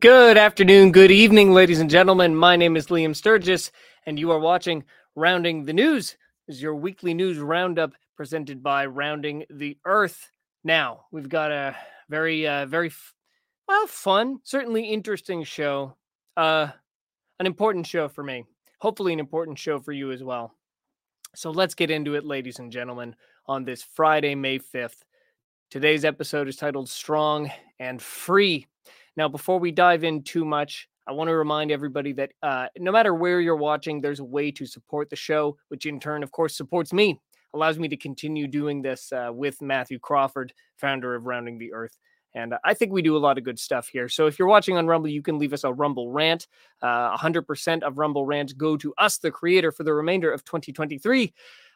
Good afternoon, good evening, ladies and gentlemen. My name is Liam Sturgess, and you are watching Rounding the News. This is your weekly news roundup presented by Rounding the Earth. Now, we've got a very, uh, very, f- well, fun, certainly interesting show. Uh, an important show for me. Hopefully, an important show for you as well. So let's get into it, ladies and gentlemen, on this Friday, May 5th. Today's episode is titled Strong and Free. Now, before we dive in too much, I want to remind everybody that uh, no matter where you're watching, there's a way to support the show, which in turn, of course, supports me, allows me to continue doing this uh, with Matthew Crawford, founder of Rounding the Earth. And uh, I think we do a lot of good stuff here. So if you're watching on Rumble, you can leave us a Rumble rant. Uh, 100% of Rumble rants go to us, the creator, for the remainder of 2023.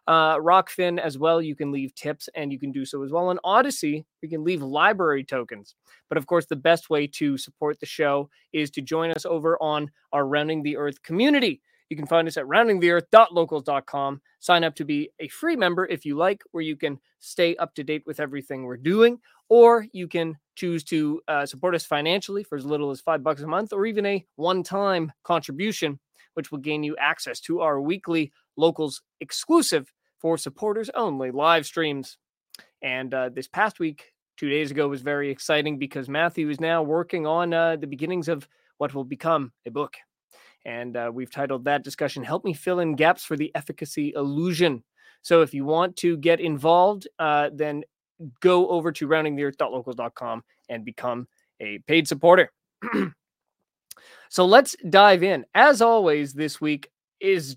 Uh, Rokfin as well, you can leave tips and you can do so as well. On Odysee, you can leave library tokens. But of course, the best way to support the show is to join us over on our Rounding the Earth community. You can find us at roundingtheearth.locals.com. Sign up to be a free member if you like, where you can stay up to date with everything we're doing, or you can choose to uh, support us financially for as little as five bucks a month, or even a one-time contribution, which will gain you access to our weekly locals exclusive for supporters only live streams. And uh, this past week, two days ago, was very exciting because Matthew is now working on uh, the beginnings of what will become a book. And uh, we've titled that discussion, Help Me Fill in Gaps for the Efficacy Illusion. So if you want to get involved, uh, then go over to roundingtheearth.locals.com and become a paid supporter. so let's dive in. As always, this week is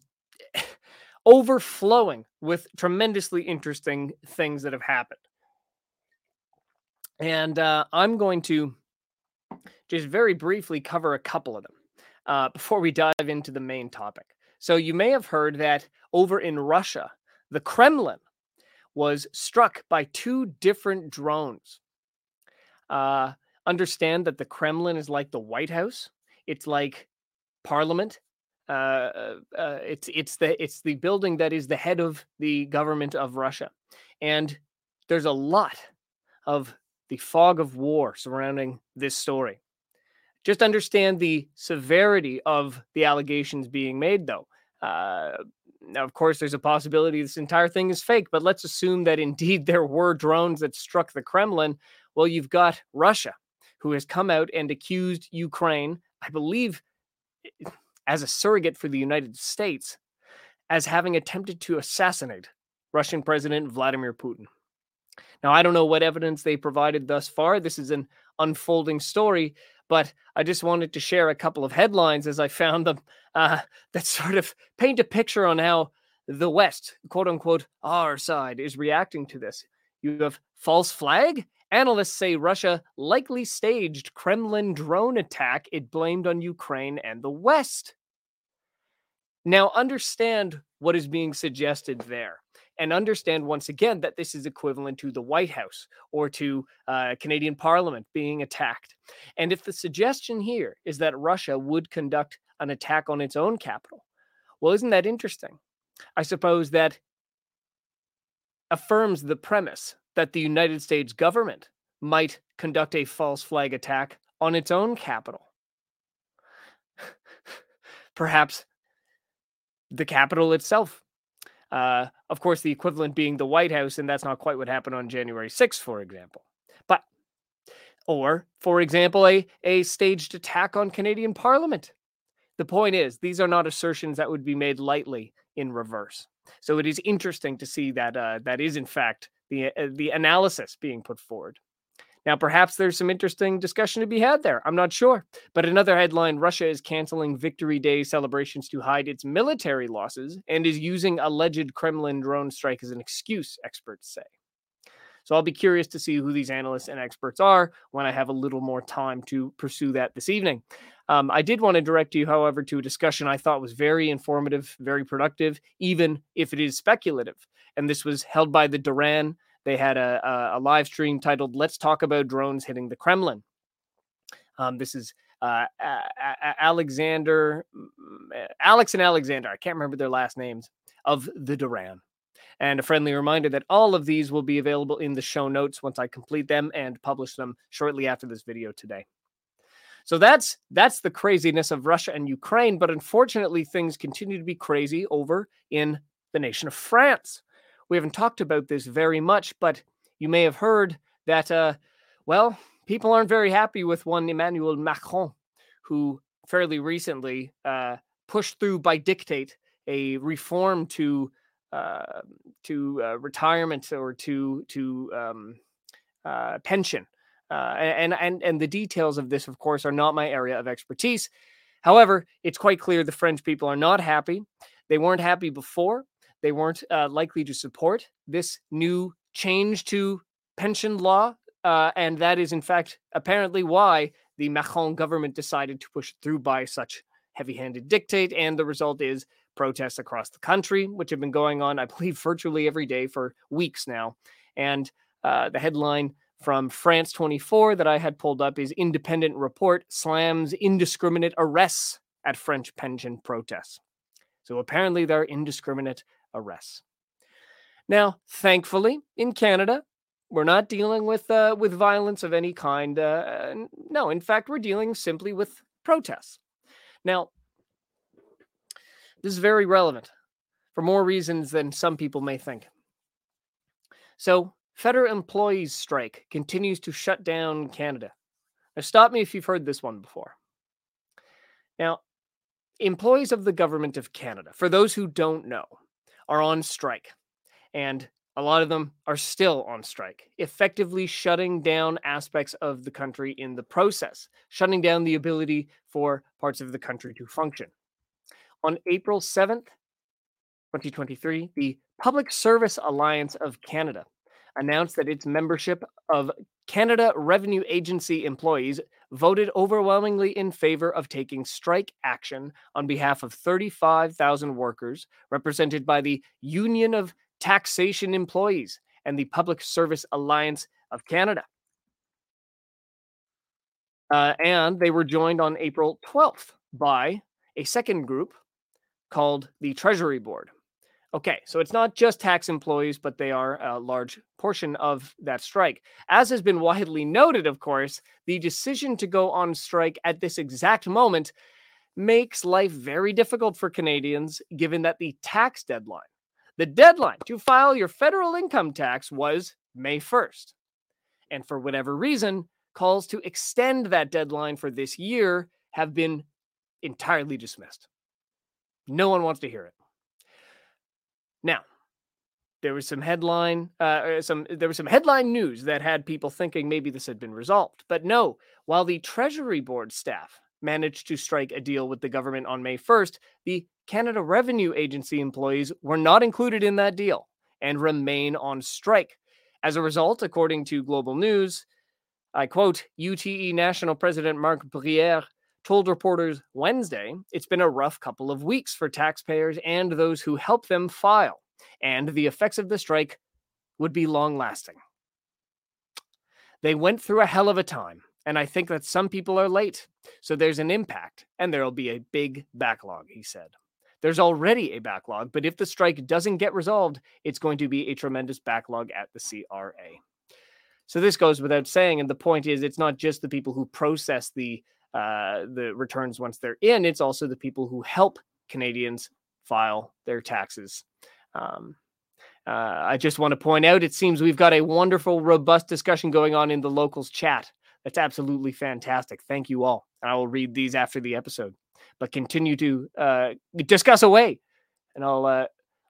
overflowing with tremendously interesting things that have happened. And uh, I'm going to just very briefly cover a couple of them uh, before we dive into the main topic. So, you may have heard that over in Russia, the Kremlin was struck by two different drones. Uh, understand that the Kremlin is like the White House, it's like Parliament, uh, uh, uh, it's it's the it's the building that is the head of the government of Russia, and there's a lot of the fog of war surrounding this story. Just understand the severity of the allegations being made, though. Uh, now, of course, there's a possibility this entire thing is fake, but let's assume that indeed there were drones that struck the Kremlin. Well, you've got Russia, who has come out and accused Ukraine, I believe as a surrogate for the United States as having attempted to assassinate Russian President Vladimir Putin. Now, I don't know what evidence they provided thus far. This is an unfolding story, but I just wanted to share a couple of headlines as I found them uh, that sort of paint a picture on how the West, quote unquote, our side, is reacting to this. You have false flag Analysts say Russia likely staged Kremlin drone attack it blamed on Ukraine and the West. Now, understand what is being suggested there. And understand once again that this is equivalent to the White House or to uh, Canadian Parliament being attacked. And if the suggestion here is that Russia would conduct an attack on its own capital, well, isn't that interesting? I suppose that affirms the premise that the United States government might conduct a false flag attack on its own capital. Perhaps the capital itself. Uh, of course, the equivalent being the White House, and that's not quite what happened on January 6th, for example. But, or, for example, a, a staged attack on Canadian Parliament. The point is, these are not assertions that would be made lightly in reverse. So it is interesting to see that uh, that is, in fact, the uh, the analysis being put forward. Now, perhaps there's some interesting discussion to be had there. I'm not sure. But another headline Russia is canceling Victory Day celebrations to hide its military losses and is using alleged Kremlin drone strike as an excuse, experts say. So I'll be curious to see who these analysts and experts are when I have a little more time to pursue that this evening. Um, I did want to direct you, however, to a discussion I thought was very informative, very productive, even if it is speculative. And this was held by the Duran. They had a, a, a live stream titled "Let's Talk About Drones Hitting the Kremlin." Um, this is uh, Alexander, Alex and Alexander. I can't remember their last names of the Duran. And a friendly reminder that all of these will be available in the show notes once I complete them and publish them shortly after this video today. So that's that's the craziness of Russia and Ukraine, but unfortunately things continue to be crazy over in the nation of France. We haven't talked about this very much, but you may have heard that uh well, people aren't very happy with one Emmanuel Macron who fairly recently uh pushed through by dictate a reform to uh, to uh, retirement or to to um, uh, pension uh, and and and the details of this, of course, are not my area of expertise. However, it's quite clear the French people are not happy. They weren't happy before. They weren't uh, likely to support this new change to pension law, uh, and that is, in fact, apparently why the Macron government decided to push through by such heavy-handed dictate. And the result is protests across the country, which have been going on, I believe, virtually every day for weeks now. And uh, the headline from France 24 that I had pulled up is Independent Report slams indiscriminate arrests at French pension protests. So apparently there are indiscriminate arrests. Now, thankfully, in Canada, we're not dealing with uh, with violence of any kind. Uh, no, in fact, we're dealing simply with protests. Now, this is very relevant for more reasons than some people may think. So, Federal employees strike continues to shut down Canada. Now, stop me if you've heard this one before. Now, employees of the government of Canada, for those who don't know, are on strike. And a lot of them are still on strike, effectively shutting down aspects of the country in the process, shutting down the ability for parts of the country to function. On April 7th, 2023, the Public Service Alliance of Canada announced that its membership of Canada Revenue Agency employees voted overwhelmingly in favor of taking strike action on behalf of 35,000 workers represented by the Union of Taxation Employees and the Public Service Alliance of Canada. Uh, and they were joined on April 12th by a second group called the Treasury Board. Okay, so it's not just tax employees, but they are a large portion of that strike. As has been widely noted, of course, the decision to go on strike at this exact moment makes life very difficult for Canadians, given that the tax deadline, the deadline to file your federal income tax was May 1st. And for whatever reason, calls to extend that deadline for this year have been entirely dismissed. No one wants to hear it. Now, there was some headline, uh, uh, some there was some headline news that had people thinking maybe this had been resolved, but no. While the Treasury Board staff managed to strike a deal with the government on May 1st, the Canada Revenue Agency employees were not included in that deal and remain on strike. As a result, according to Global News, I quote UTE National President Marc Briere told reporters Wednesday it's been a rough couple of weeks for taxpayers and those who help them file, and the effects of the strike would be long lasting. They went through a hell of a time, and I think that some people are late. So there's an impact, and there'll be a big backlog, he said. There's already a backlog, but if the strike doesn't get resolved, it's going to be a tremendous backlog at the CRA. So this goes without saying. And the point is, it's not just the people who process the uh, the returns once they're in. It's also the people who help Canadians file their taxes. Um, uh, I just want to point out it seems we've got a wonderful, robust discussion going on in the locals chat. That's absolutely fantastic. Thank you all. I will read these after the episode, but continue to uh, discuss away. And I'll uh,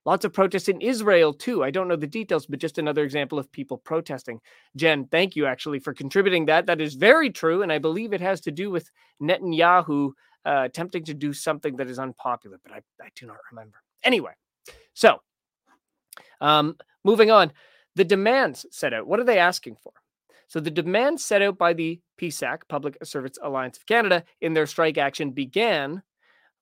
Lots of protests in Israel too. I don't know the details, but just another example of people protesting. Jen, thank you actually for contributing that. That is very true. And I believe it has to do with Netanyahu uh, attempting to do something that is unpopular, but I, I do not remember. Anyway, so um, moving on, the demands set out. What are they asking for? So the demands set out by the PSAC, Public Service Alliance of Canada, in their strike action began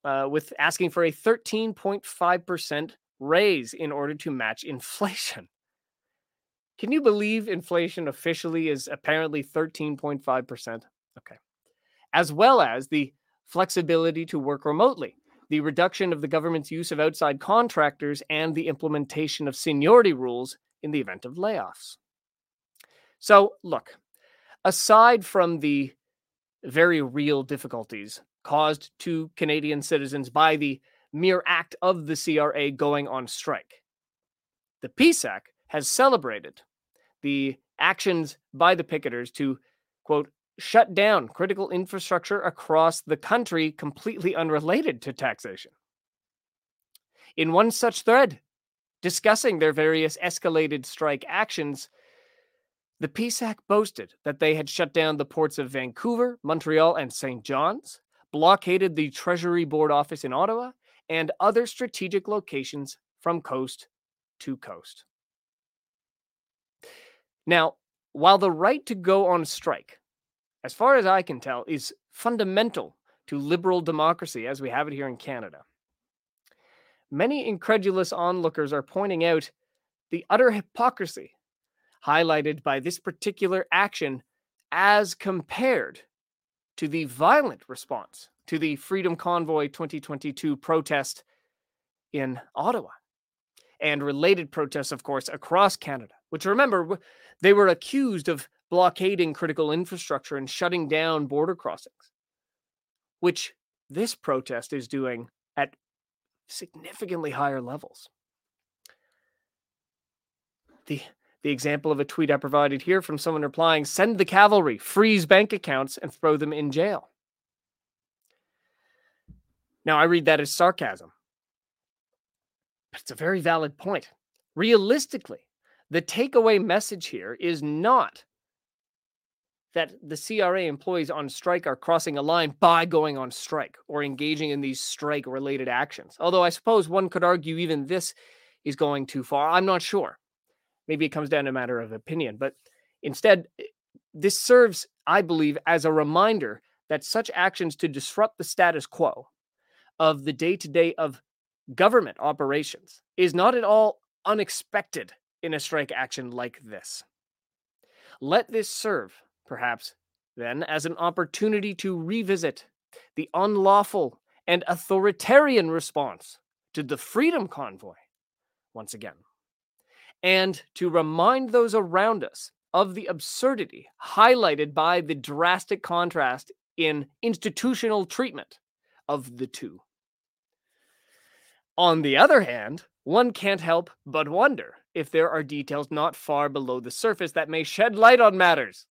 uh, with asking for a 13.5% raise in order to match inflation. Can you believe inflation officially is apparently 13.5%? Okay. As well as the flexibility to work remotely, the reduction of the government's use of outside contractors, and the implementation of seniority rules in the event of layoffs. So, look, aside from the very real difficulties caused to Canadian citizens by the mere act of the CRA going on strike, the PSAC has celebrated the actions by the picketers to, quote, shut down critical infrastructure across the country completely unrelated to taxation. In one such thread, discussing their various escalated strike actions, the PSAC boasted that they had shut down the ports of Vancouver, Montreal, and St. John's, blockaded the Treasury Board office in Ottawa, and other strategic locations from coast to coast. Now, while the right to go on strike, as far as I can tell, is fundamental to liberal democracy as we have it here in Canada, many incredulous onlookers are pointing out the utter hypocrisy highlighted by this particular action as compared to the violent response to the Freedom Convoy 2022 protest in Ottawa and related protests, of course, across Canada, which remember, they were accused of blockading critical infrastructure and shutting down border crossings, which this protest is doing at significantly higher levels. The the example of a tweet I provided here from someone replying, send the cavalry, freeze bank accounts, and throw them in jail. Now, I read that as sarcasm, but it's a very valid point. Realistically, the takeaway message here is not that the CRA employees on strike are crossing a line by going on strike or engaging in these strike related actions. Although I suppose one could argue even this is going too far. I'm not sure. Maybe it comes down to a matter of opinion, but instead, eh, this serves, I believe, as a reminder that such actions to disrupt the status quo of the day to day of government operations is not at all unexpected in a strike action like this. Let this serve, perhaps, then, as an opportunity to revisit the unlawful and authoritarian response to the Freedom Convoy once again and to remind those around us of the absurdity highlighted by the drastic contrast in institutional treatment of the two. On the other hand, one can't help but wonder if there are details not far below the surface that may shed light on matters.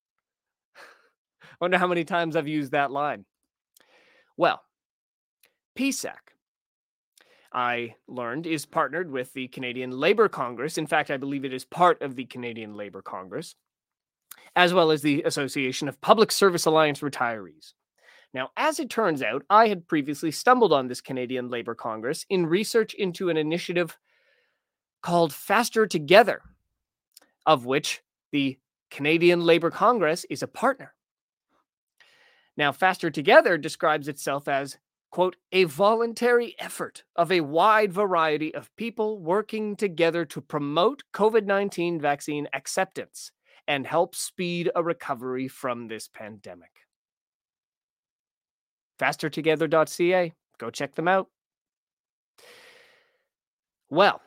I wonder how many times I've used that line. Well, PSAC I learned, is partnered with the Canadian Labour Congress. In fact, I believe it is part of the Canadian Labour Congress, as well as the Association of Public Service Alliance Retirees. Now, as it turns out, I had previously stumbled on this Canadian Labour Congress in research into an initiative called Faster Together, of which the Canadian Labour Congress is a partner. Now, Faster Together describes itself as quote, a voluntary effort of a wide variety of people working together to promote COVID 19 vaccine acceptance and help speed a recovery from this pandemic. Fastertogether.ca, go check them out. Well,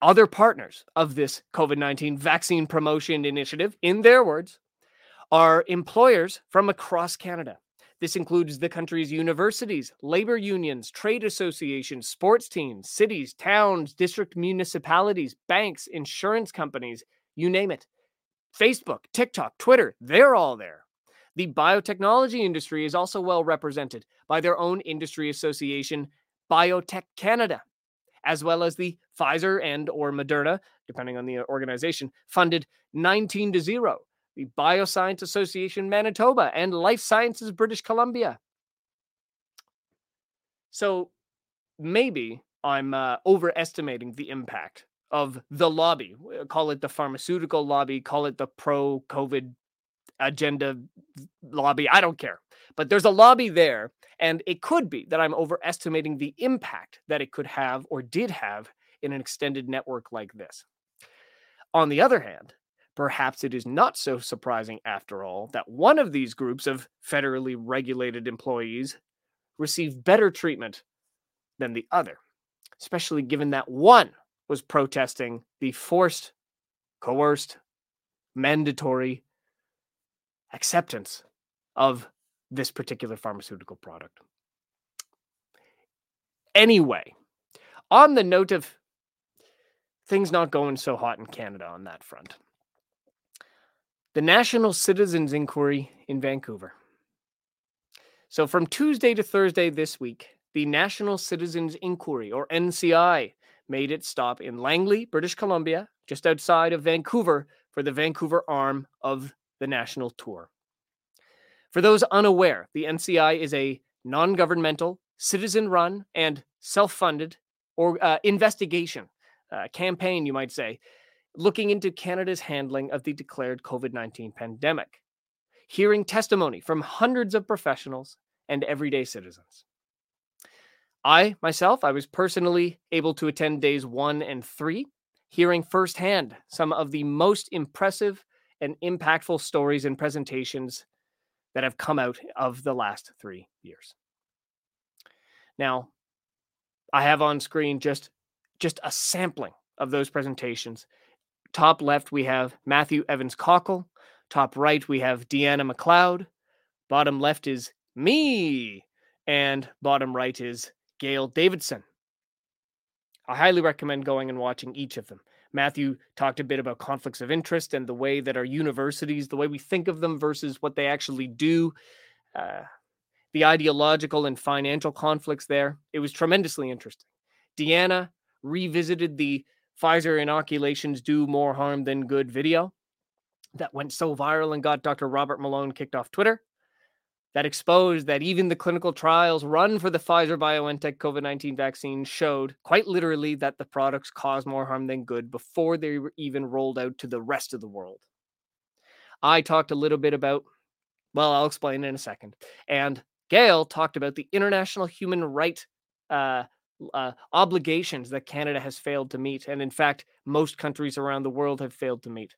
other partners of this COVID 19 vaccine promotion initiative, in their words, are employers from across Canada this includes the country's universities, labor unions, trade associations, sports teams, cities, towns, district municipalities, banks, insurance companies, you name it. Facebook, TikTok, Twitter, they're all there. The biotechnology industry is also well represented by their own industry association, Biotech Canada, as well as the Pfizer and or Moderna, depending on the uh, organization, funded 19 to 0 the Bioscience Association Manitoba, and Life Sciences British Columbia. So maybe I'm uh, overestimating the impact of the lobby. Call it the pharmaceutical lobby, call it the pro COVID agenda lobby. I don't care. But there's a lobby there. And it could be that I'm overestimating the impact that it could have or did have in an extended network like this. On the other hand, perhaps it is not so surprising after all that one of these groups of federally regulated employees received better treatment than the other, especially given that one was protesting the forced, coerced, mandatory acceptance of this particular pharmaceutical product. Anyway, on the note of things not going so hot in Canada on that front, the National Citizens Inquiry in Vancouver. So, from Tuesday to Thursday this week, the National Citizens Inquiry, or NCI, made its stop in Langley, British Columbia, just outside of Vancouver, for the Vancouver arm of the national tour. For those unaware, the NCI is a non governmental, citizen run, and self funded or uh, investigation uh, campaign, you might say, looking into Canada's handling of the declared COVID 19 pandemic, hearing testimony from hundreds of professionals and everyday citizens. I myself, I was personally able to attend days one and three, hearing firsthand some of the most impressive and impactful stories and presentations that have come out of the last three years. Now, I have on screen just just a sampling of those presentations. Top left, we have Matthew Evans Cockle. Top right, we have Deanna McLeod. Bottom left is me. And bottom right is Gail Davidson. I highly recommend going and watching each of them. Matthew talked a bit about conflicts of interest and the way that our universities, the way we think of them versus what they actually do, uh, the ideological and financial conflicts there. It was tremendously interesting. Deanna revisited the Pfizer inoculations do more harm than good video that went so viral and got Dr. Robert Malone kicked off Twitter that exposed that even the clinical trials run for the Pfizer BioNTech COVID 19 vaccine showed quite literally that the products cause more harm than good before they were even rolled out to the rest of the world. I talked a little bit about, well, I'll explain in a second. And Gail talked about the international human right uh, uh, obligations that Canada has failed to meet. And in fact, most countries around the world have failed to meet.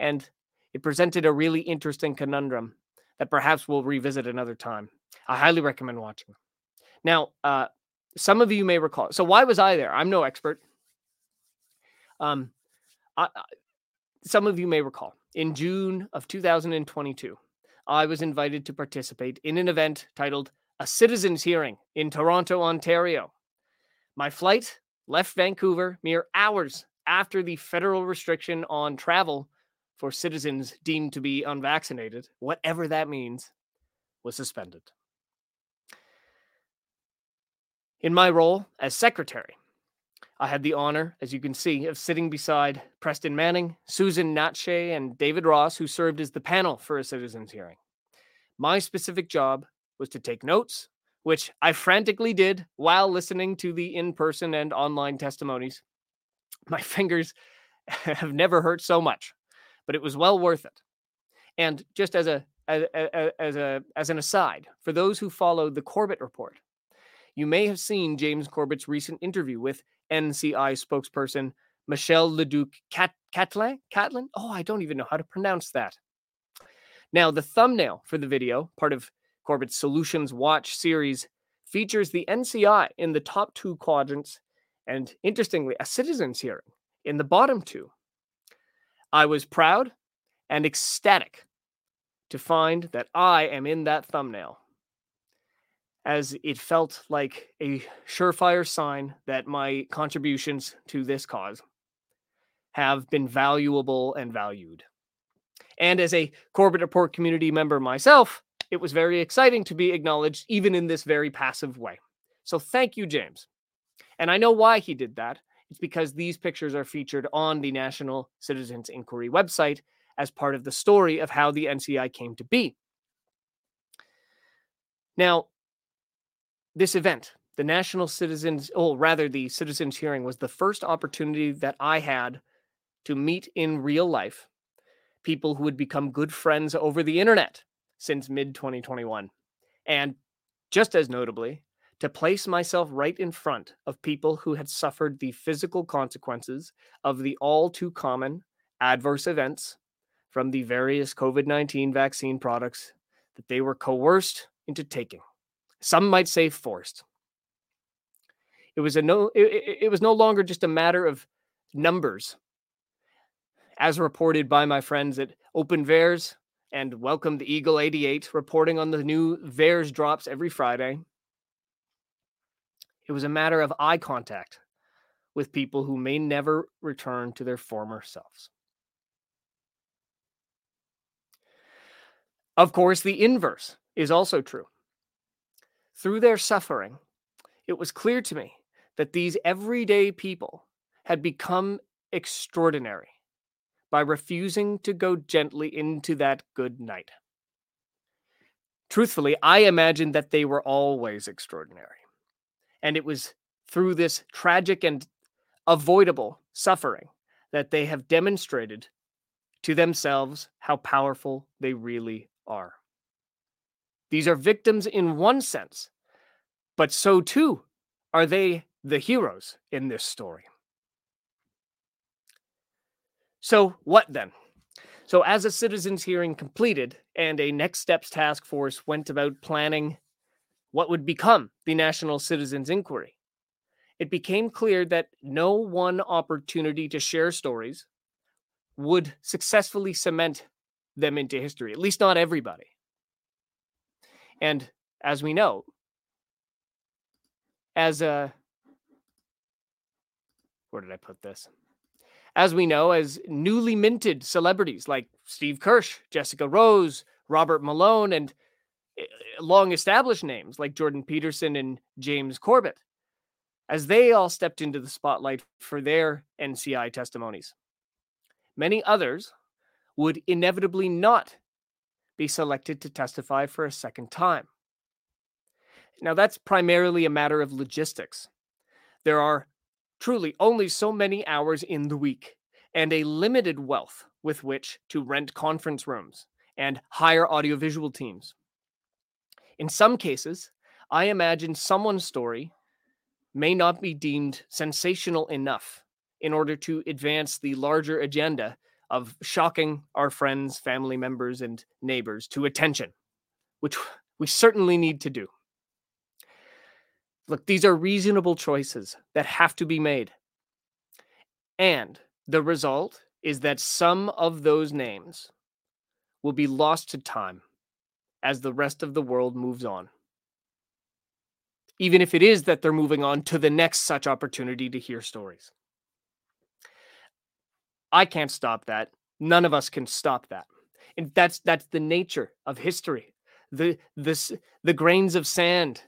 And it presented a really interesting conundrum that perhaps we'll revisit another time. I highly recommend watching. Now, uh, some of you may recall. So, why was I there? I'm no expert. Um, I, I, some of you may recall in June of 2022, I was invited to participate in an event titled A Citizens Hearing in Toronto, Ontario. My flight left Vancouver mere hours after the federal restriction on travel for citizens deemed to be unvaccinated, whatever that means, was suspended. In my role as secretary, I had the honor, as you can see, of sitting beside Preston Manning, Susan Natsheh, and David Ross, who served as the panel for a citizens hearing. My specific job was to take notes, which I frantically did while listening to the in person and online testimonies. My fingers have never hurt so much but it was well worth it. And just as a as, as a as an aside, for those who followed the Corbett report, you may have seen James Corbett's recent interview with NCI spokesperson Michelle Leduc Catlin. Catlin? Oh, I don't even know how to pronounce that. Now, the thumbnail for the video, part of Corbett's Solutions Watch series, features the NCI in the top two quadrants, and interestingly, a citizens hearing in the bottom two. I was proud and ecstatic to find that I am in that thumbnail, as it felt like a surefire sign that my contributions to this cause have been valuable and valued. And as a Corbett Report community member myself, it was very exciting to be acknowledged, even in this very passive way. So thank you, James. And I know why he did that. It's because these pictures are featured on the National Citizens Inquiry website as part of the story of how the NCI came to be. Now, this event the national citizens, oh, rather, the citizens hearing was the first opportunity that I had to meet in real life people who would become good friends over the internet since mid 2021. And just as notably, to place myself right in front of people who had suffered the physical consequences of the all too common adverse events from the various COVID 19 vaccine products that they were coerced into taking. Some might say forced. It was a no it, it was no longer just a matter of numbers. As reported by my friends at Open VAERS and Welcome the Eagle 88, reporting on the new VAERS drops every Friday. It was a matter of eye contact with people who may never return to their former selves. Of course, the inverse is also true. Through their suffering, it was clear to me that these everyday people had become extraordinary by refusing to go gently into that good night. Truthfully, I imagined that they were always extraordinary. And it was through this tragic and avoidable suffering that they have demonstrated to themselves how powerful they really are. These are victims in one sense, but so too are they the heroes in this story. So, what then? So, as a citizens' hearing completed and a next steps task force went about planning what would become the National Citizens Inquiry, it became clear that no one opportunity to share stories would successfully cement them into history, at least not everybody. And as we know, as a where did I put this? As we know, as newly minted celebrities like Steve Kirsch, Jessica Rose, Robert Malone, and eh, long established names like Jordan Peterson and James Corbett, as they all stepped into the spotlight for their NCI testimonies. Many others would inevitably not be selected to testify for a second time. Now, that's primarily a matter of logistics. There are truly only so many hours in the week and a limited wealth with which to rent conference rooms and hire audiovisual teams. In some cases, I imagine someone's story may not be deemed sensational enough in order to advance the larger agenda of shocking our friends, family members, and neighbors to attention, which we certainly need to do. Look, these are reasonable choices that have to be made. And the result is that some of those names will be lost to time as the rest of the world moves on. Even if it is that they're moving on to the next such opportunity to hear stories. I can't stop that. None of us can stop that. And that's that's the nature of history. The this the grains of sand.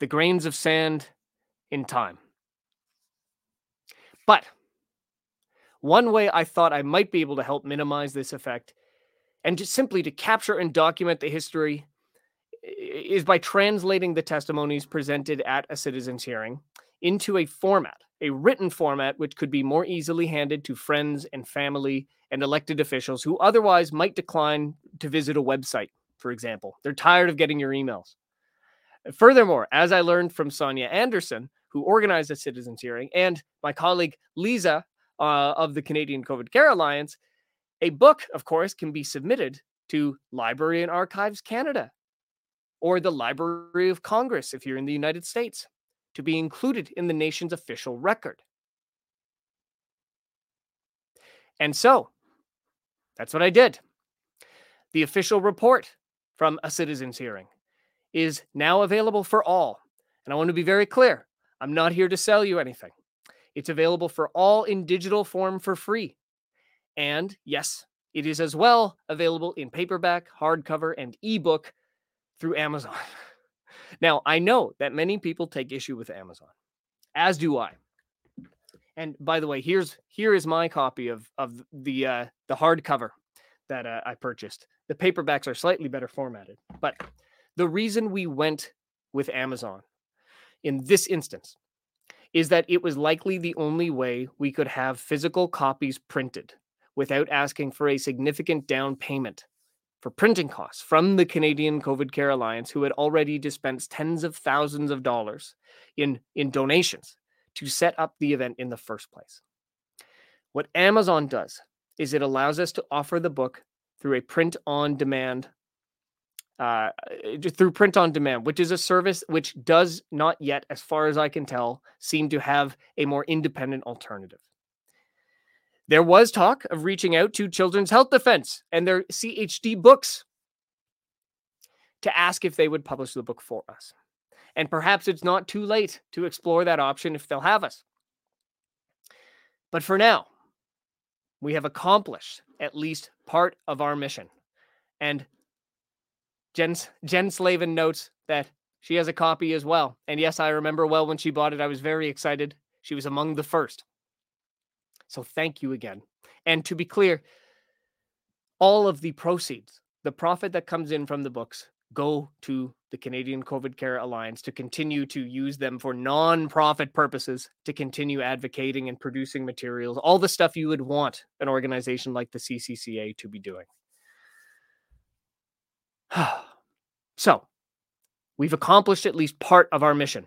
The grains of sand in time. But one way I thought I might be able to help minimize this effect and just simply to capture and document the history is by translating the testimonies presented at a citizen's hearing into a format a written format which could be more easily handed to friends and family and elected officials who otherwise might decline to visit a website, for example. They're tired of getting your emails. Furthermore, as I learned from Sonia Anderson, who organized the citizens hearing, and my colleague Lisa uh, of the Canadian COVID Care Alliance, a book, of course, can be submitted to Library and Archives Canada or the Library of Congress if you're in the United States to be included in the nation's official record. And so that's what I did. The official report from a citizen's hearing is now available for all. And I want to be very clear I'm not here to sell you anything. It's available for all in digital form for free. And yes, it is as well available in paperback, hardcover, and ebook through Amazon. Now, I know that many people take issue with Amazon, as do I. And by the way, here's here is my copy of of the uh, the hardcover that uh, I purchased. The paperbacks are slightly better formatted, but The reason we went with Amazon in this instance is that it was likely the only way we could have physical copies printed without asking for a significant down payment for printing costs from the Canadian COVID Care Alliance, who had already dispensed tens of thousands of dollars in, in donations to set up the event in the first place. What Amazon does is it allows us to offer the book through a print on demand uh, through print on demand, which is a service which does not yet, as far as I can tell, seem to have a more independent alternative. There was talk of reaching out to Children's Health Defense and their CHD books to ask if they would publish the book for us. And perhaps it's not too late to explore that option if they'll have us. But for now, we have accomplished at least part of our mission. And Jen, Jen Slavin notes that she has a copy as well. And yes, I remember well when she bought it. I was very excited. She was among the first. So thank you again. And to be clear, all of the proceeds, the profit that comes in from the books, go to the Canadian COVID Care Alliance to continue to use them for non-profit purposes to continue advocating and producing materials, all the stuff you would want an organization like the CCCA to be doing. so, we've accomplished at least part of our mission.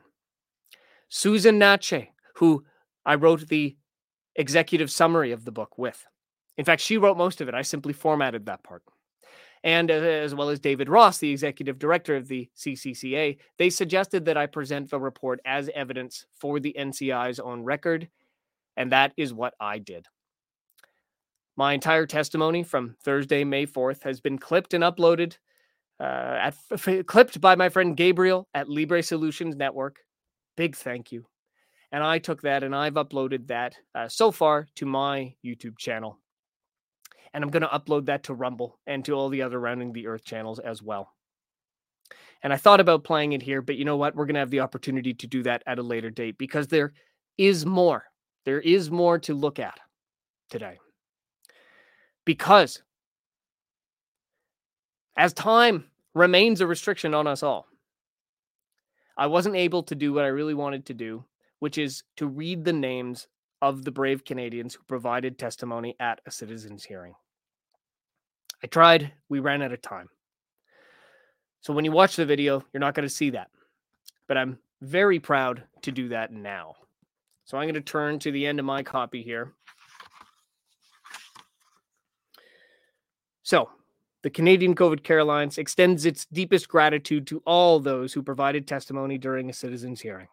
Susan Natsheh, who I wrote the executive summary of the book with. In fact, she wrote most of it. I simply formatted that part. And uh, as well as David Ross, the executive director of the CCCA, they suggested that I present the report as evidence for the NCI's own record. And that is what I did. My entire testimony from Thursday, May 4th, has been clipped and uploaded, at, f- clipped by my friend Gabriel at Libre Solutions Network. Big thank you and I took that and I've uploaded that uh, so far to my YouTube channel. And I'm going to upload that to Rumble and to all the other Rounding the Earth channels as well. And I thought about playing it here, but you know what? We're going to have the opportunity to do that at a later date because there is more. There is more to look at today. Because as time remains a restriction on us all, I wasn't able to do what I really wanted to do which is to read the names of the brave Canadians who provided testimony at a citizen's hearing. I tried, we ran out of time. So when you watch the video, you're not going to see that. But I'm very proud to do that now. So I'm going to turn to the end of my copy here. So, the Canadian COVID Care Alliance extends its deepest gratitude to all those who provided testimony during a citizen's hearing.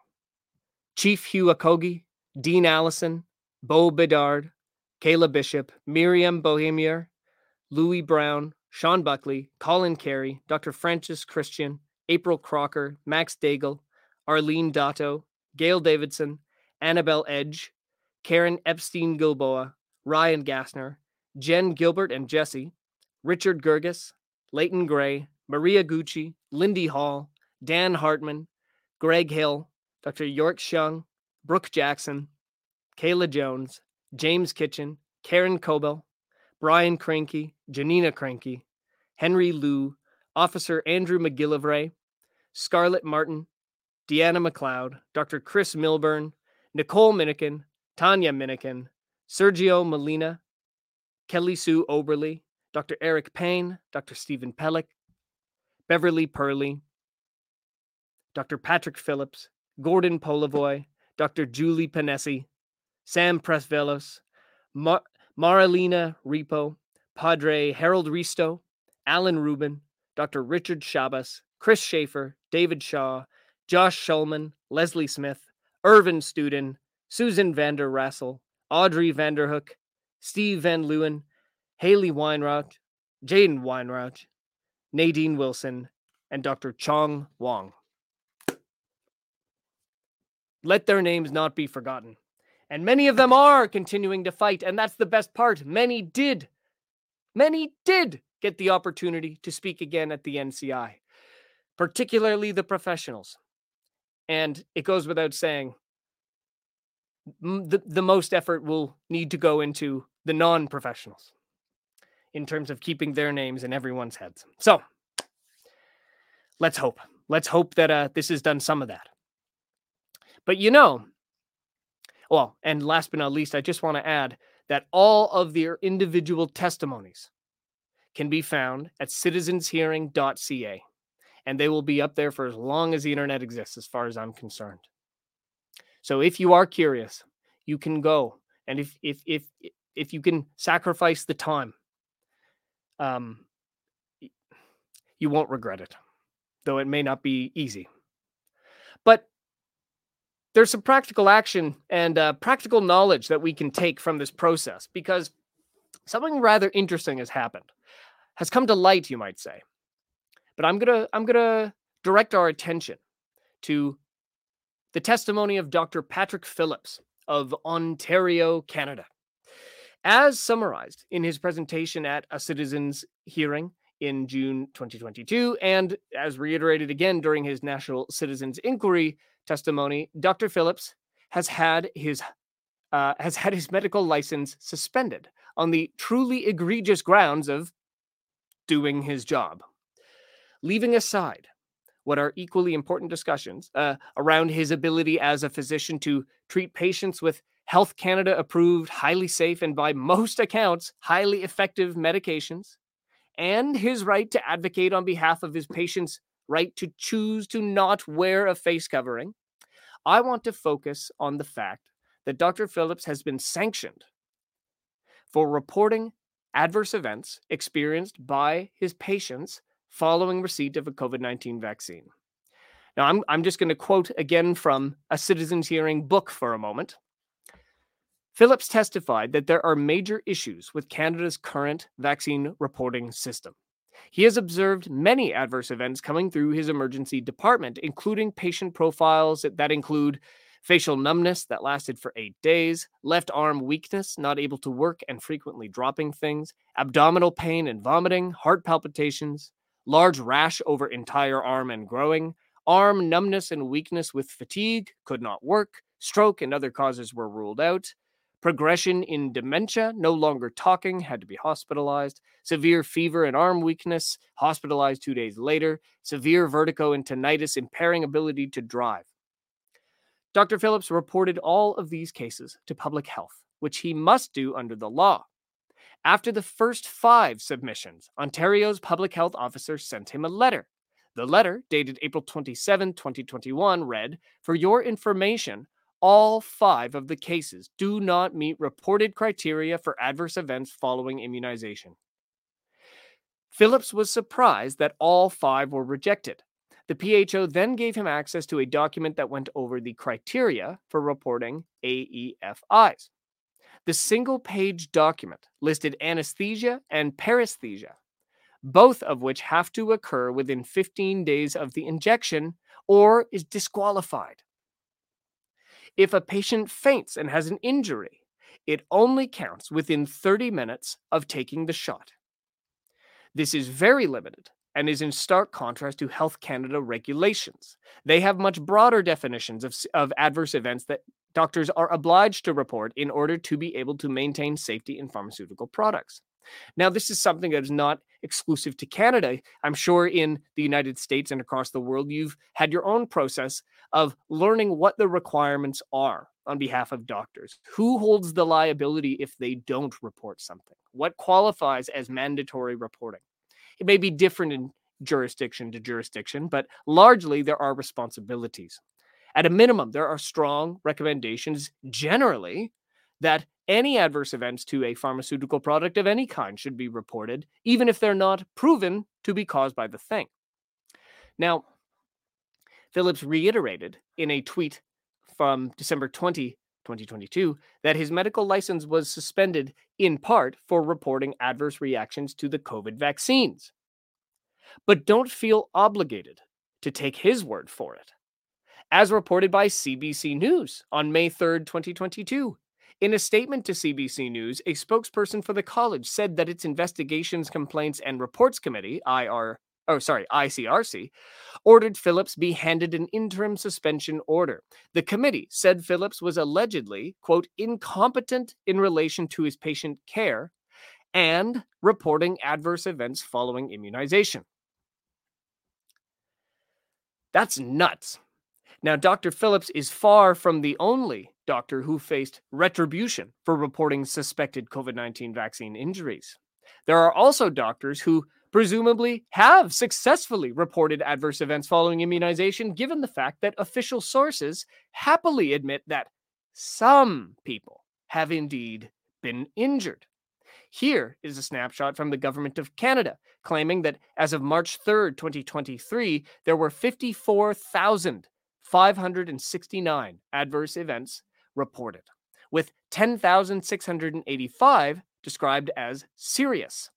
Chief Hugh Akagi, Dean Allison, Bo Bedard, Kayla Bishop, Miriam Bohemier, Louis Brown, Sean Buckley, Colin Carey, Dr. Francis Christian, April Crocker, Max Daigle, Arlene Dato, Gail Davidson, Annabelle Edge, Karen Epstein Gilboa, Ryan Gassner, Jen Gilbert and Jesse, Richard Gerges, Leighton Grey, Maria Gucci, Lindy Hall, Dan Hartman, Greg Hill, Dr. York Shung, Brooke Jackson, Kayla Jones, James Kitchen, Karen Kobel, Brian Cranky, Janina Cranky, Henry Liu, Officer Andrew McGillivray, Scarlett Martin, Deanna McLeod, Dr. Chris Milburn, Nicole Minikin, Tanya Minikin, Sergio Molina, Kelly Sue Oberly, Dr. Eric Payne, Dr. Stephen Pelech, Beverly Purley, Dr. Patrick Phillips, Gordon Polivoy, Dr. Julie Ponesse, Sam Presvelos, Mar- Marilena Repo, Padre Harold Ristau, Alan Rubin, Dr. Richard Schabas, Chris Schaefer, David Shaw, Josh Schulman, Leslie Smith, Irvin Studin, Susan Vander Rassel, Audrey Vanderhook, Steve Van Leeuwen, Haley Weinrauch, Jaden Weinrauch, Nadine Wilson, and Dr. Chong Wong. Let their names not be forgotten. And many of them are continuing to fight. And that's the best part. Many did. Many did get the opportunity to speak again at the NCI, particularly the professionals. And it goes without saying, the, the most effort will need to go into the non professionals in terms of keeping their names in everyone's heads. So let's hope. Let's hope that uh, this has done some of that. But you know, well, and last but not least, I just want to add that all of their individual testimonies can be found at citizenshearing.ca. And they will be up there for as long as the internet exists, as far as I'm concerned. So if you are curious, you can go. And if if if if you can sacrifice the time, um, you won't regret it, though it may not be easy. But there's some practical action and uh, practical knowledge that we can take from this process because something rather interesting has happened, has come to light, you might say. But I'm gonna I'm gonna direct our attention to the testimony of Dr. Patrick Phillips of Ontario, Canada. As summarized in his presentation at a citizen's hearing in June 2022, and as reiterated again during his National Citizens Inquiry testimony, Dr. Phillips has had his uh, has had his medical license suspended on the truly egregious grounds of doing his job. Leaving aside what are equally important discussions uh, around his ability as a physician to treat patients with Health Canada approved, highly safe, and by most accounts, highly effective medications, and his right to advocate on behalf of his patients' right to choose to not wear a face covering, I want to focus on the fact that Dr. Phillips has been sanctioned for reporting adverse events experienced by his patients following receipt of a COVID 19 vaccine. Now, I'm, I'm just going to quote again from a citizen's hearing book for a moment. Phillips testified that there are major issues with Canada's current vaccine reporting system. He has observed many adverse events coming through his emergency department, including patient profiles that include facial numbness that lasted for eight days, left arm weakness, not able to work and frequently dropping things, abdominal pain and vomiting, heart palpitations, large rash over entire arm and growing, arm numbness and weakness with fatigue, could not work, stroke and other causes were ruled out, progression in dementia, no longer talking, had to be hospitalized, severe fever and arm weakness, hospitalized two days later, severe vertigo and tinnitus, impairing ability to drive. Dr. Phillips reported all of these cases to public health, which he must do under the law. After the first five submissions, Ontario's public health officer sent him a letter. The letter, dated April 27, 2021, read For your information, all five of the cases do not meet reported criteria for adverse events following immunization. Phillips was surprised that all five were rejected. The PHO then gave him access to a document that went over the criteria for reporting AEFIs. The single page document listed anesthesia and paresthesia, both of which have to occur within 15 days of the injection or is disqualified. If a patient faints and has an injury, it only counts within 30 minutes of taking the shot. This is very limited and is in stark contrast to Health Canada regulations. They have much broader definitions of, of adverse events that doctors are obliged to report in order to be able to maintain safety in pharmaceutical products. Now, this is something that is not exclusive to Canada. I'm sure in the United States and across the world, you've had your own process of learning what the requirements are on behalf of doctors. Who holds the liability if they don't report something? What qualifies as mandatory reporting? It may be different in jurisdiction to jurisdiction, but largely there are responsibilities. At a minimum, there are strong recommendations generally that any adverse events to a pharmaceutical product of any kind should be reported, even if they're not proven to be caused by the thing. Now, Phillips reiterated in a tweet from December 20, 2022, that his medical license was suspended in part for reporting adverse reactions to the COVID vaccines. But don't feel obligated to take his word for it. As reported by CBC News on May 3, 2022, in a statement to CBC News, a spokesperson for the college said that its Investigations, Complaints, and Reports Committee, IR, oh sorry, ICRC, ordered Phillips be handed an interim suspension order. The committee said Phillips was allegedly, quote, incompetent in relation to his patient care and reporting adverse events following immunization. That's nuts. Now, Dr. Phillips is far from the only doctor who faced retribution for reporting suspected COVID 19 vaccine injuries. There are also doctors who presumably have successfully reported adverse events following immunization, given the fact that official sources happily admit that some people have indeed been injured. Here is a snapshot from the Government of Canada claiming that as of March 3rd, 2023, there were 54,569 adverse events reported, with 10,685 described as serious.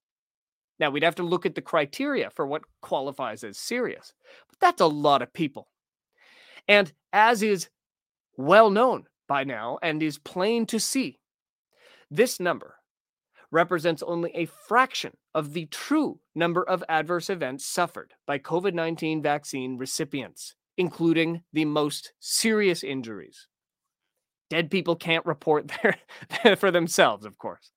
Now, we'd have to look at the criteria for what qualifies as serious, but that's a lot of people. And as is well known by now and is plain to see, this number represents only a fraction of the true number of adverse events suffered by COVID 19 vaccine recipients, including the most serious injuries. Dead people can't report their, for themselves, of course.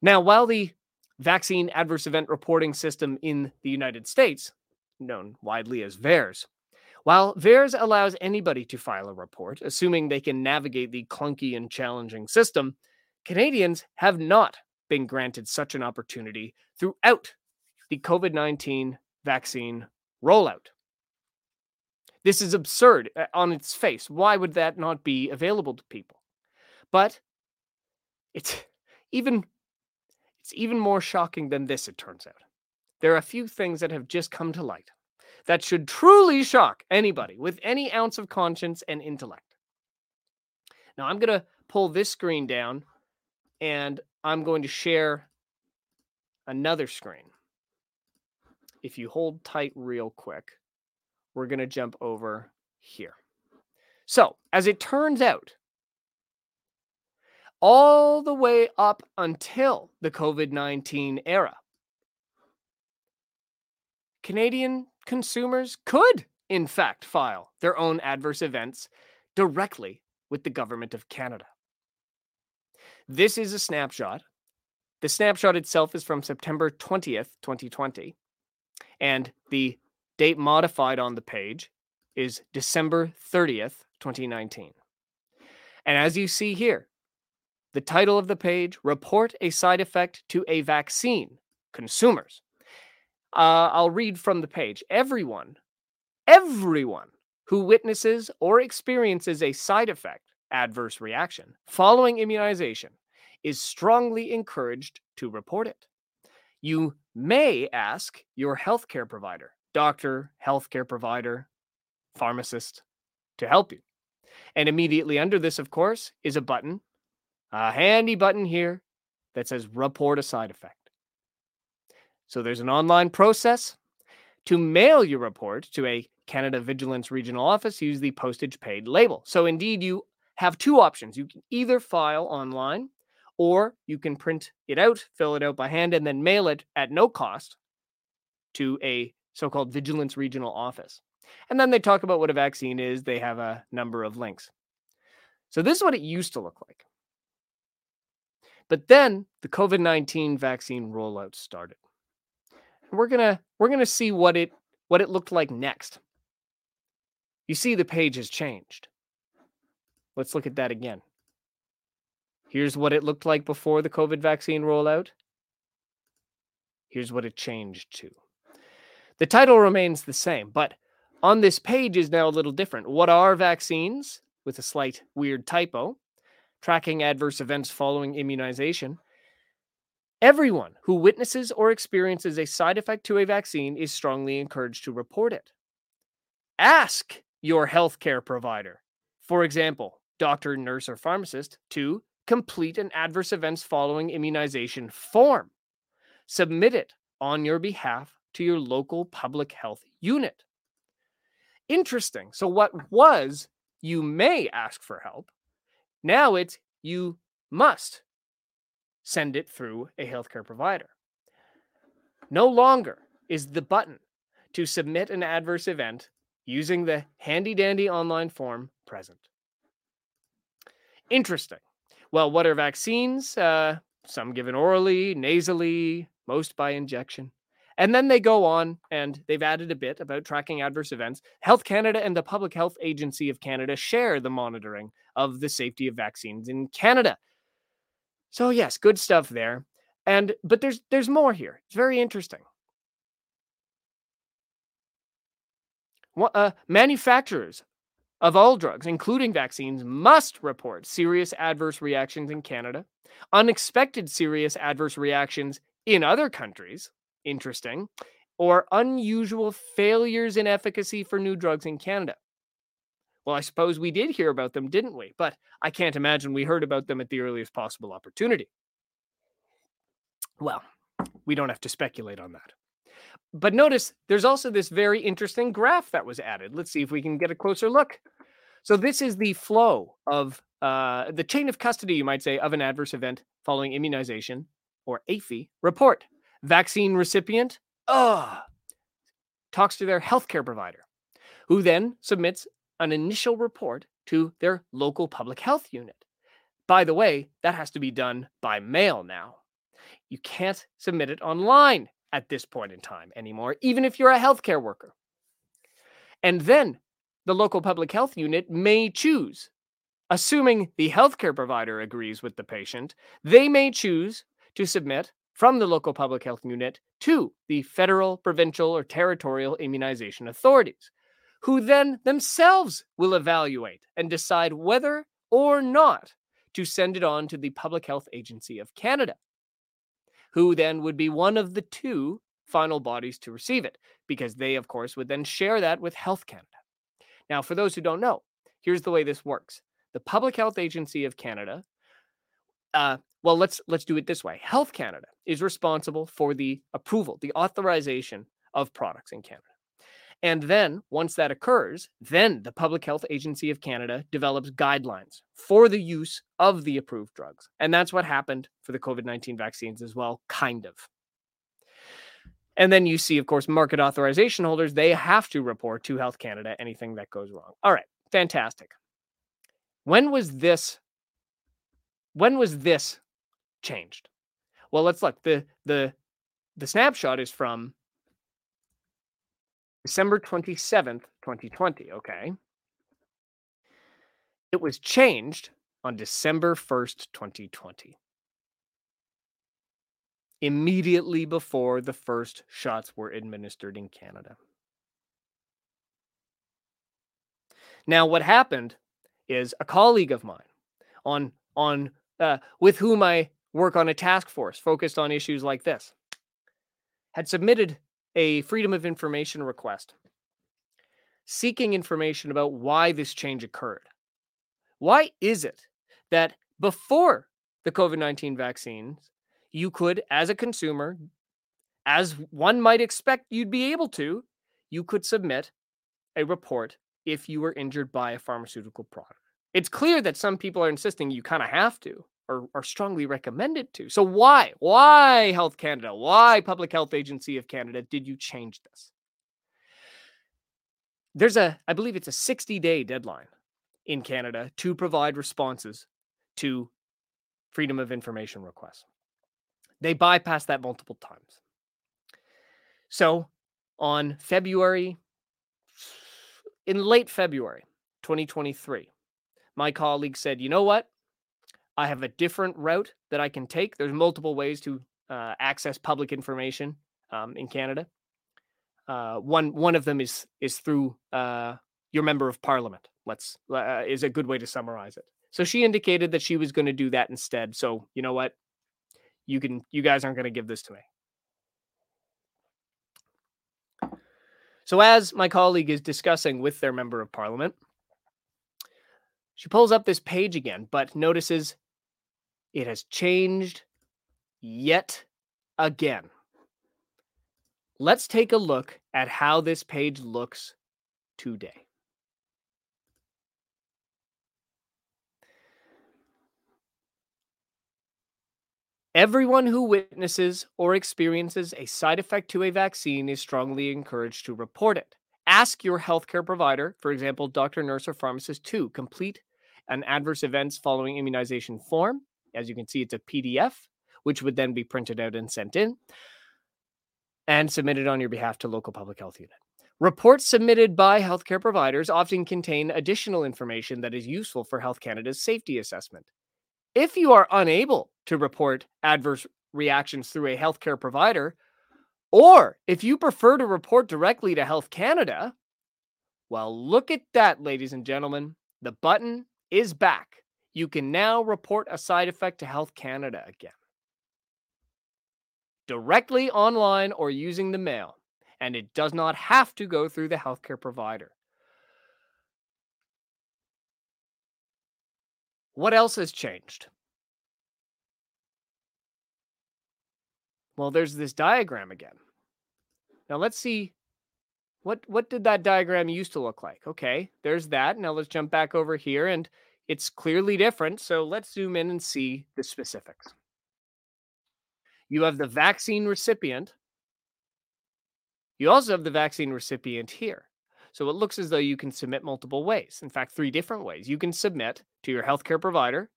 Now, while the vaccine adverse event reporting system in the United States, known widely as VAERS, while VAERS allows anybody to file a report, assuming they can navigate the clunky and challenging system, Canadians have not been granted such an opportunity throughout the COVID 19 vaccine rollout. This is absurd uh, on its face. Why would that not be available to people? But it's even it's even more shocking than this it turns out. There are a few things that have just come to light that should truly shock anybody with any ounce of conscience and intellect. Now I'm going to pull this screen down and I'm going to share another screen. If you hold tight real quick, we're going to jump over here. So, as it turns out, all the way up until the COVID 19 era, Canadian consumers could, in fact, file their own adverse events directly with the Government of Canada. This is a snapshot. The snapshot itself is from September 20th, 2020. And the date modified on the page is December 30th, 2019. And as you see here, the title of the page Report a Side Effect to a Vaccine Consumers. Uh, I'll read from the page. Everyone, everyone who witnesses or experiences a side effect adverse reaction following immunization is strongly encouraged to report it. You may ask your healthcare provider, doctor, healthcare provider, pharmacist, to help you. And immediately under this, of course, is a button, a handy button here that says report a side effect. So there's an online process. To mail your report to a Canada Vigilance Regional Office, use the postage paid label. So indeed, you have two options. You can either file online or you can print it out, fill it out by hand, and then mail it at no cost to a so called Vigilance Regional Office. And then they talk about what a vaccine is. They have a number of links. So this is what it used to look like. But then the COVID 19 vaccine rollout started. we're gonna we're gonna see what it what it looked like next. You see the page has changed. Let's look at that again. Here's what it looked like before the COVID vaccine rollout. Here's what it changed to. The title remains the same, but on this page is now a little different. What are vaccines? With a slight weird typo. Tracking adverse events following immunization. Everyone who witnesses or experiences a side effect to a vaccine is strongly encouraged to report it. Ask your healthcare provider, for example, doctor, nurse, or pharmacist, to complete an adverse events following immunization form. Submit it on your behalf to your local public health unit. Interesting. So, what was you may ask for help, now it's you must send it through a healthcare provider. No longer is the button to submit an adverse event using the handy dandy online form present. Interesting. Well, what are vaccines? Uh, some given orally, nasally, most by injection. And then they go on and they've added a bit about tracking adverse events. Health Canada and the Public Health Agency of Canada share the monitoring of the safety of vaccines in Canada. So yes, good stuff there. And but there's there's more here. It's very interesting. Uh, manufacturers of all drugs, including vaccines, must report serious adverse reactions in Canada, unexpected serious adverse reactions in other countries, interesting, or unusual failures in efficacy for new drugs in Canada. Well, I suppose we did hear about them, didn't we? But I can't imagine we heard about them at the earliest possible opportunity. Well, we don't have to speculate on that. But notice there's also this very interesting graph that was added. Let's see if we can get a closer look. So, this is the flow of uh, the chain of custody, you might say, of an adverse event following immunization or AFI report. Vaccine recipient, uh, talks to their healthcare provider, who then submits an initial report to their local public health unit. By the way, that has to be done by mail now. You can't submit it online at this point in time anymore, even if you're a healthcare worker. And then the local public health unit may choose, assuming the healthcare provider agrees with the patient, they may choose to submit from the local public health unit to the federal, provincial, or territorial immunization authorities, who then themselves will evaluate and decide whether or not to send it on to the Public Health Agency of Canada who then would be one of the two final bodies to receive it, because they, of course, would then share that with Health Canada. Now, for those who don't know, here's the way this works: the Public Health Agency of Canada. Uh, well, let's let's do it this way. Health Canada is responsible for the approval, the authorization of products in Canada. And then once that occurs, then the Public Health Agency of Canada develops guidelines for the use of the approved drugs. And that's what happened for the COVID 19 vaccines as well, kind of. And then you see, of course, market authorization holders, they have to report to Health Canada anything that goes wrong. All right, fantastic. When was this? When was this changed? Well, let's look. The the the snapshot is from December 27th, 2020. Okay. It was changed on December 1st, 2020. Immediately before the first shots were administered in Canada. Now, what happened is a colleague of mine on on uh, with whom I work on a task force focused on issues like this had submitted a Freedom of Information request seeking information about why this change occurred. Why is it that before the COVID 19 vaccines, you could, as a consumer, as one might expect you'd be able to, you could submit a report if you were injured by a pharmaceutical product? It's clear that some people are insisting you kind of have to or are strongly recommended to. So why? Why Health Canada? Why Public Health Agency of Canada did you change this? There's a I believe it's a 60-day deadline in Canada to provide responses to freedom of information requests. They bypassed that multiple times. So, on February in late February 2023, my colleague said, "You know what? I have a different route that I can take. There's multiple ways to uh, access public information um, in Canada. Uh, one one of them is is through uh, your member of parliament. Let's uh, is a good way to summarize it. So she indicated that she was going to do that instead. So you know what, you can you guys aren't going to give this to me. So as my colleague is discussing with their member of parliament, she pulls up this page again, but notices it has changed yet again. Let's take a look at how this page looks today. Everyone who witnesses or experiences a side effect to a vaccine is strongly encouraged to report it. Ask your healthcare provider, for example, doctor, nurse, or pharmacist, to complete an adverse events following immunization form as you can see, it's a PDF, which would then be printed out and sent in. and submitted on your behalf to local public health unit. Reports submitted by healthcare providers often contain additional information that is useful for Health Canada's safety assessment. If you are unable to report adverse reactions through a healthcare provider, or if you prefer to report directly to Health Canada, well, look at that, ladies and gentlemen. The button is back. You can now report a side effect to Health Canada again. Directly online or using the mail, and it does not have to go through the healthcare provider. What else has changed? Well, there's this diagram again. Now let's see what what did that diagram used to look like? Okay, there's that. Now let's jump back over here and it's clearly different. So let's zoom in and see the specifics. You have the vaccine recipient. You also have the vaccine recipient here. So it looks as though you can submit multiple ways. In fact, three different ways. You can submit to your healthcare provider,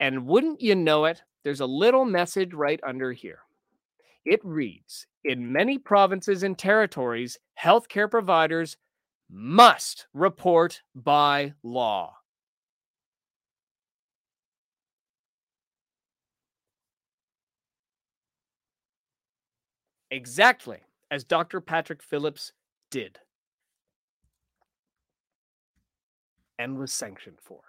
and wouldn't you know it, there's a little message right under here. It reads In many provinces and territories, healthcare providers must report by law. Exactly as Dr. Patrick Phillips did and was sanctioned for.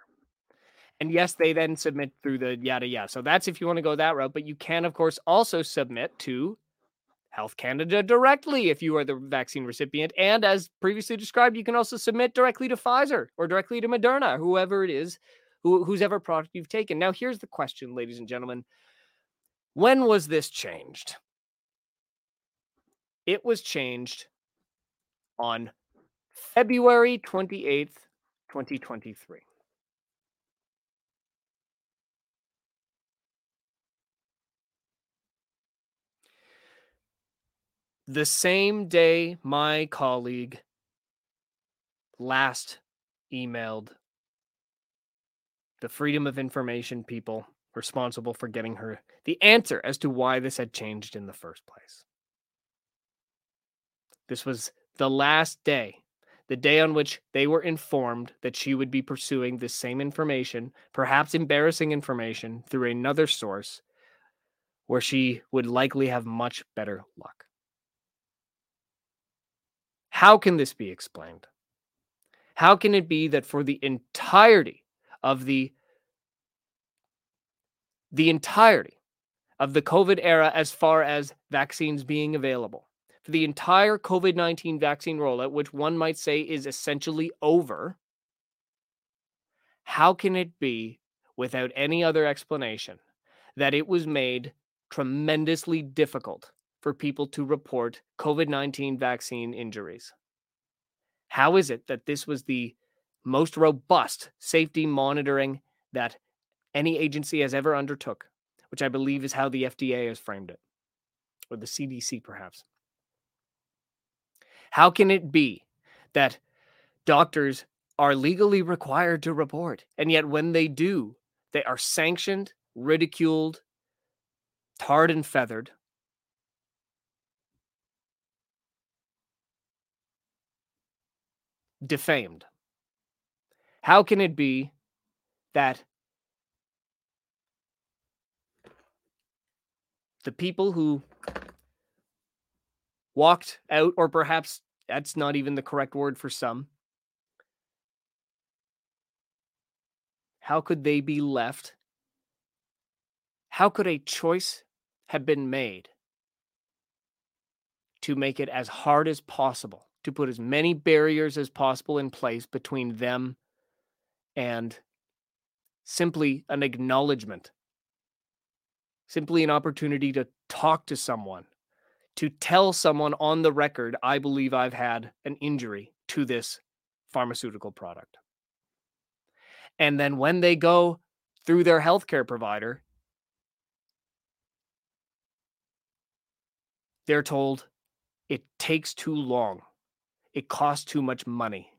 And yes, they then submit through the yada yada. So that's if you want to go that route. But you can, of course, also submit to Health Canada directly if you are the vaccine recipient. And as previously described, you can also submit directly to Pfizer or directly to Moderna, whoever it is, who, whose ever product you've taken. Now, here's the question, ladies and gentlemen. When was this changed? It was changed on February 28th, 2023. The same day my colleague last emailed the Freedom of Information people responsible for getting her the answer as to why this had changed in the first place. This was the last day, the day on which they were informed that she would be pursuing this same information, perhaps embarrassing information, through another source where she would likely have much better luck. How can this be explained? How can it be that for the entirety of the the entirety of the COVID era as far as vaccines being available, for the entire COVID 19 vaccine rollout, which one might say is essentially over, how can it be, without any other explanation, that it was made tremendously difficult for people to report COVID 19 vaccine injuries. How is it that this was the most robust safety monitoring that any agency has ever undertook, which I believe is how the FDA has framed it, or the CDC perhaps? How can it be that doctors are legally required to report, and yet when they do, they are sanctioned, ridiculed, tarred and feathered defamed? How can it be that the people who walked out, or perhaps that's not even the correct word for some, how could they be left? How could a choice have been made to make it as hard as possible to put as many barriers as possible in place between them and simply an acknowledgement, simply an opportunity to talk to someone, to tell someone on the record, I believe I've had an injury to this pharmaceutical product. And then when they go through their healthcare provider, they're told it takes too long. It costs too much money.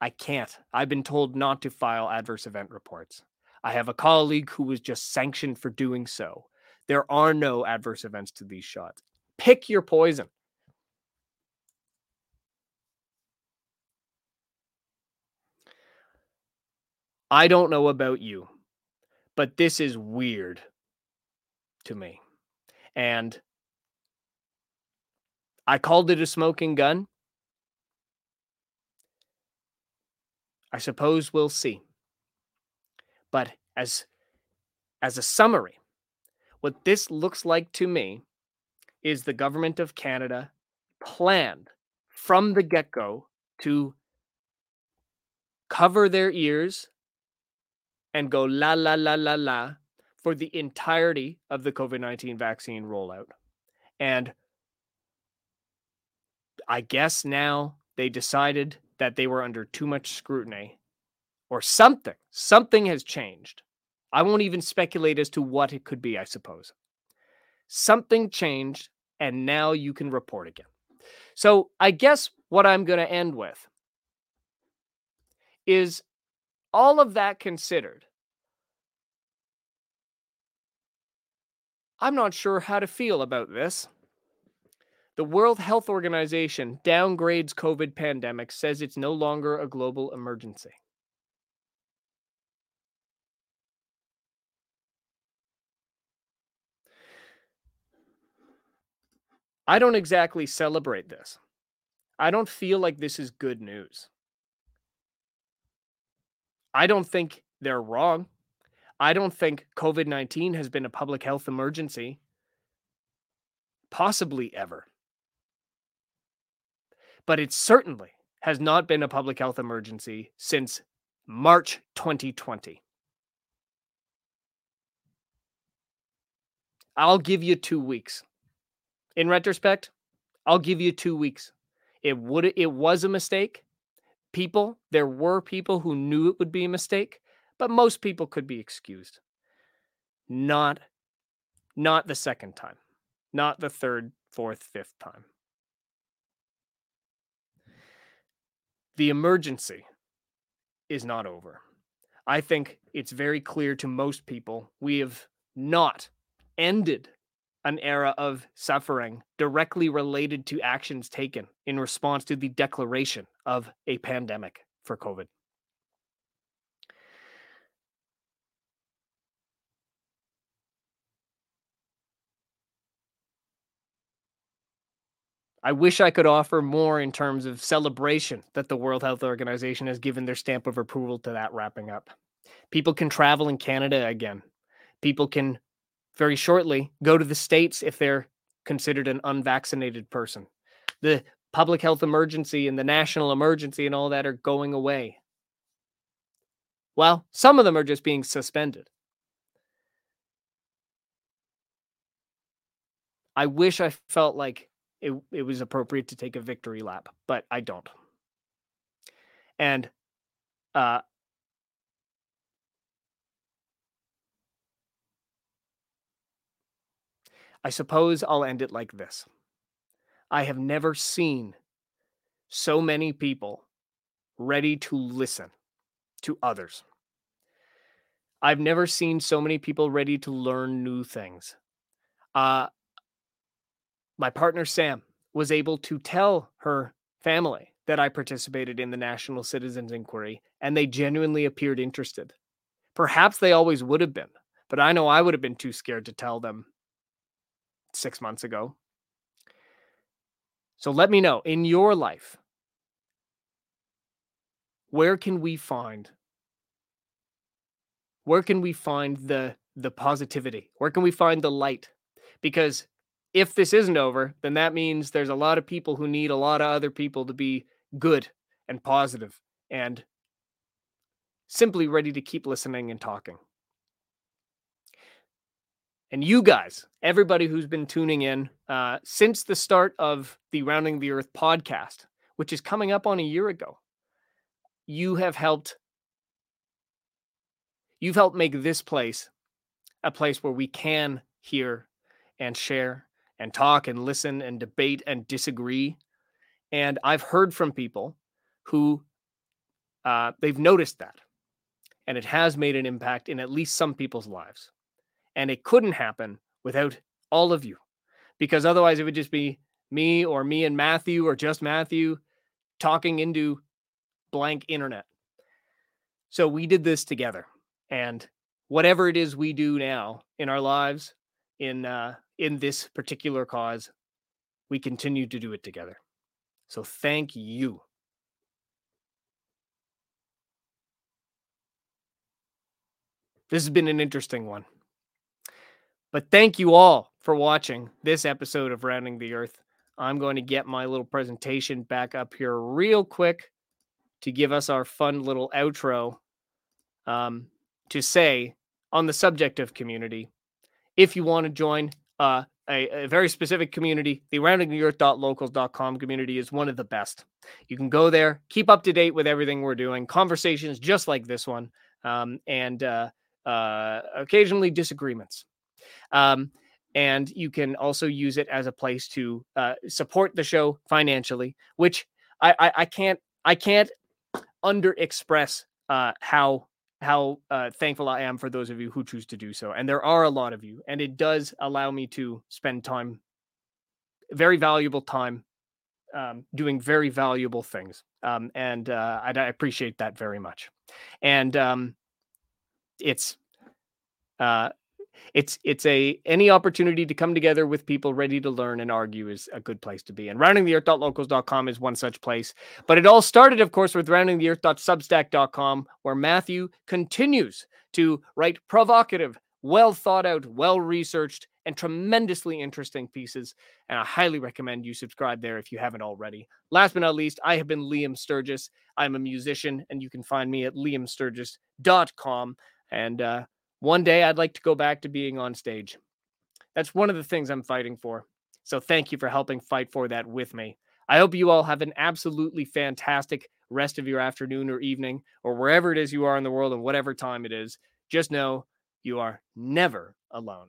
I can't. I've been told not to file adverse event reports. I have a colleague who was just sanctioned for doing so. There are no adverse events to these shots. Pick your poison. I don't know about you, but this is weird to me. And I called it a smoking gun. I suppose we'll see. But as as a summary, what this looks like to me is the government of Canada planned from the get-go to cover their ears and go la la la la la for the entirety of the COVID 19 vaccine rollout. And I guess now they decided that they were under too much scrutiny or something. Something has changed. I won't even speculate as to what it could be, I suppose. Something changed, and now you can report again. So I guess what I'm going to end with is all of that considered. I'm not sure how to feel about this. The World Health Organization downgrades COVID pandemic, says it's no longer a global emergency. I don't exactly celebrate this. I don't feel like this is good news. I don't think they're wrong. I don't think COVID 19 has been a public health emergency, possibly ever. But it certainly has not been a public health emergency since March 2020. I'll give you two weeks. In retrospect, I'll give you two weeks. It would it was a mistake. People, there were people who knew it would be a mistake but most people could be excused. Not not the second time. Not the third, fourth, fifth time. The emergency is not over. I think it's very clear to most people we have not ended an era of suffering directly related to actions taken in response to the declaration of a pandemic for COVID. I wish I could offer more in terms of celebration that the World Health Organization has given their stamp of approval to that wrapping up. People can travel in Canada again. People can very shortly go to the States if they're considered an unvaccinated person. The public health emergency and the national emergency and all that are going away. Well, some of them are just being suspended. I wish I felt like it, it was appropriate to take a victory lap, but I don't. And uh, I suppose I'll end it like this I have never seen so many people ready to listen to others. I've never seen so many people ready to learn new things. Uh, my partner Sam was able to tell her family that I participated in the National Citizens Inquiry, and they genuinely appeared interested. Perhaps they always would have been, but I know I would have been too scared to tell them six months ago. So let me know in your life, where can we find where can we find the the positivity where can we find the light because if this isn't over, then that means there's a lot of people who need a lot of other people to be good and positive and simply ready to keep listening and talking. And you guys, everybody who's been tuning in uh, since the start of the Rounding the Earth podcast, which is coming up on a year ago, you have helped. You've helped make this place a place where we can hear and share and talk and listen and debate and disagree. And I've heard from people who uh, they've noticed that. And it has made an impact in at least some people's lives. And it couldn't happen without all of you, because otherwise it would just be me or me and Matthew or just Matthew talking into blank internet. So we did this together. And whatever it is we do now in our lives, in uh, in this particular cause, we continue to do it together. So thank you. This has been an interesting one. But thank you all for watching this episode of Rounding the Earth. I'm going to get my little presentation back up here real quick to give us our fun little outro um, to say on the subject of community. If you want to join uh, a, a, very specific community, the roundingtheearth.locals.com community is one of the best. You can go there, keep up to date with everything we're doing, conversations just like this one, um, and uh, uh, occasionally disagreements. Um, and you can also use it as a place to uh, support the show financially, which I, I, I can't I can't under express uh, how how uh, thankful I am for those of you who choose to do so. And there are a lot of you, and it does allow me to spend time, very valuable time, um, doing very valuable things. Um, and uh, I, I, appreciate that very much. And um, it's uh, it's it's a any opportunity to come together with people ready to learn and argue is a good place to be. And roundingtheearth.locals.com is one such place. But it all started, of course, with roundingtheearth.substack.com, where Matthew continues to write provocative, well thought out, well researched, and tremendously interesting pieces. And I highly recommend you subscribe there if you haven't already. Last but not least, I have been Liam Sturgess. I'm a musician, and you can find me at liamsturgess.com. And uh, one day I'd like to go back to being on stage. That's one of the things I'm fighting for. So thank you for helping fight for that with me. I hope you all have an absolutely fantastic rest of your afternoon or evening or wherever it is you are in the world and whatever time it is. Just know you are never alone.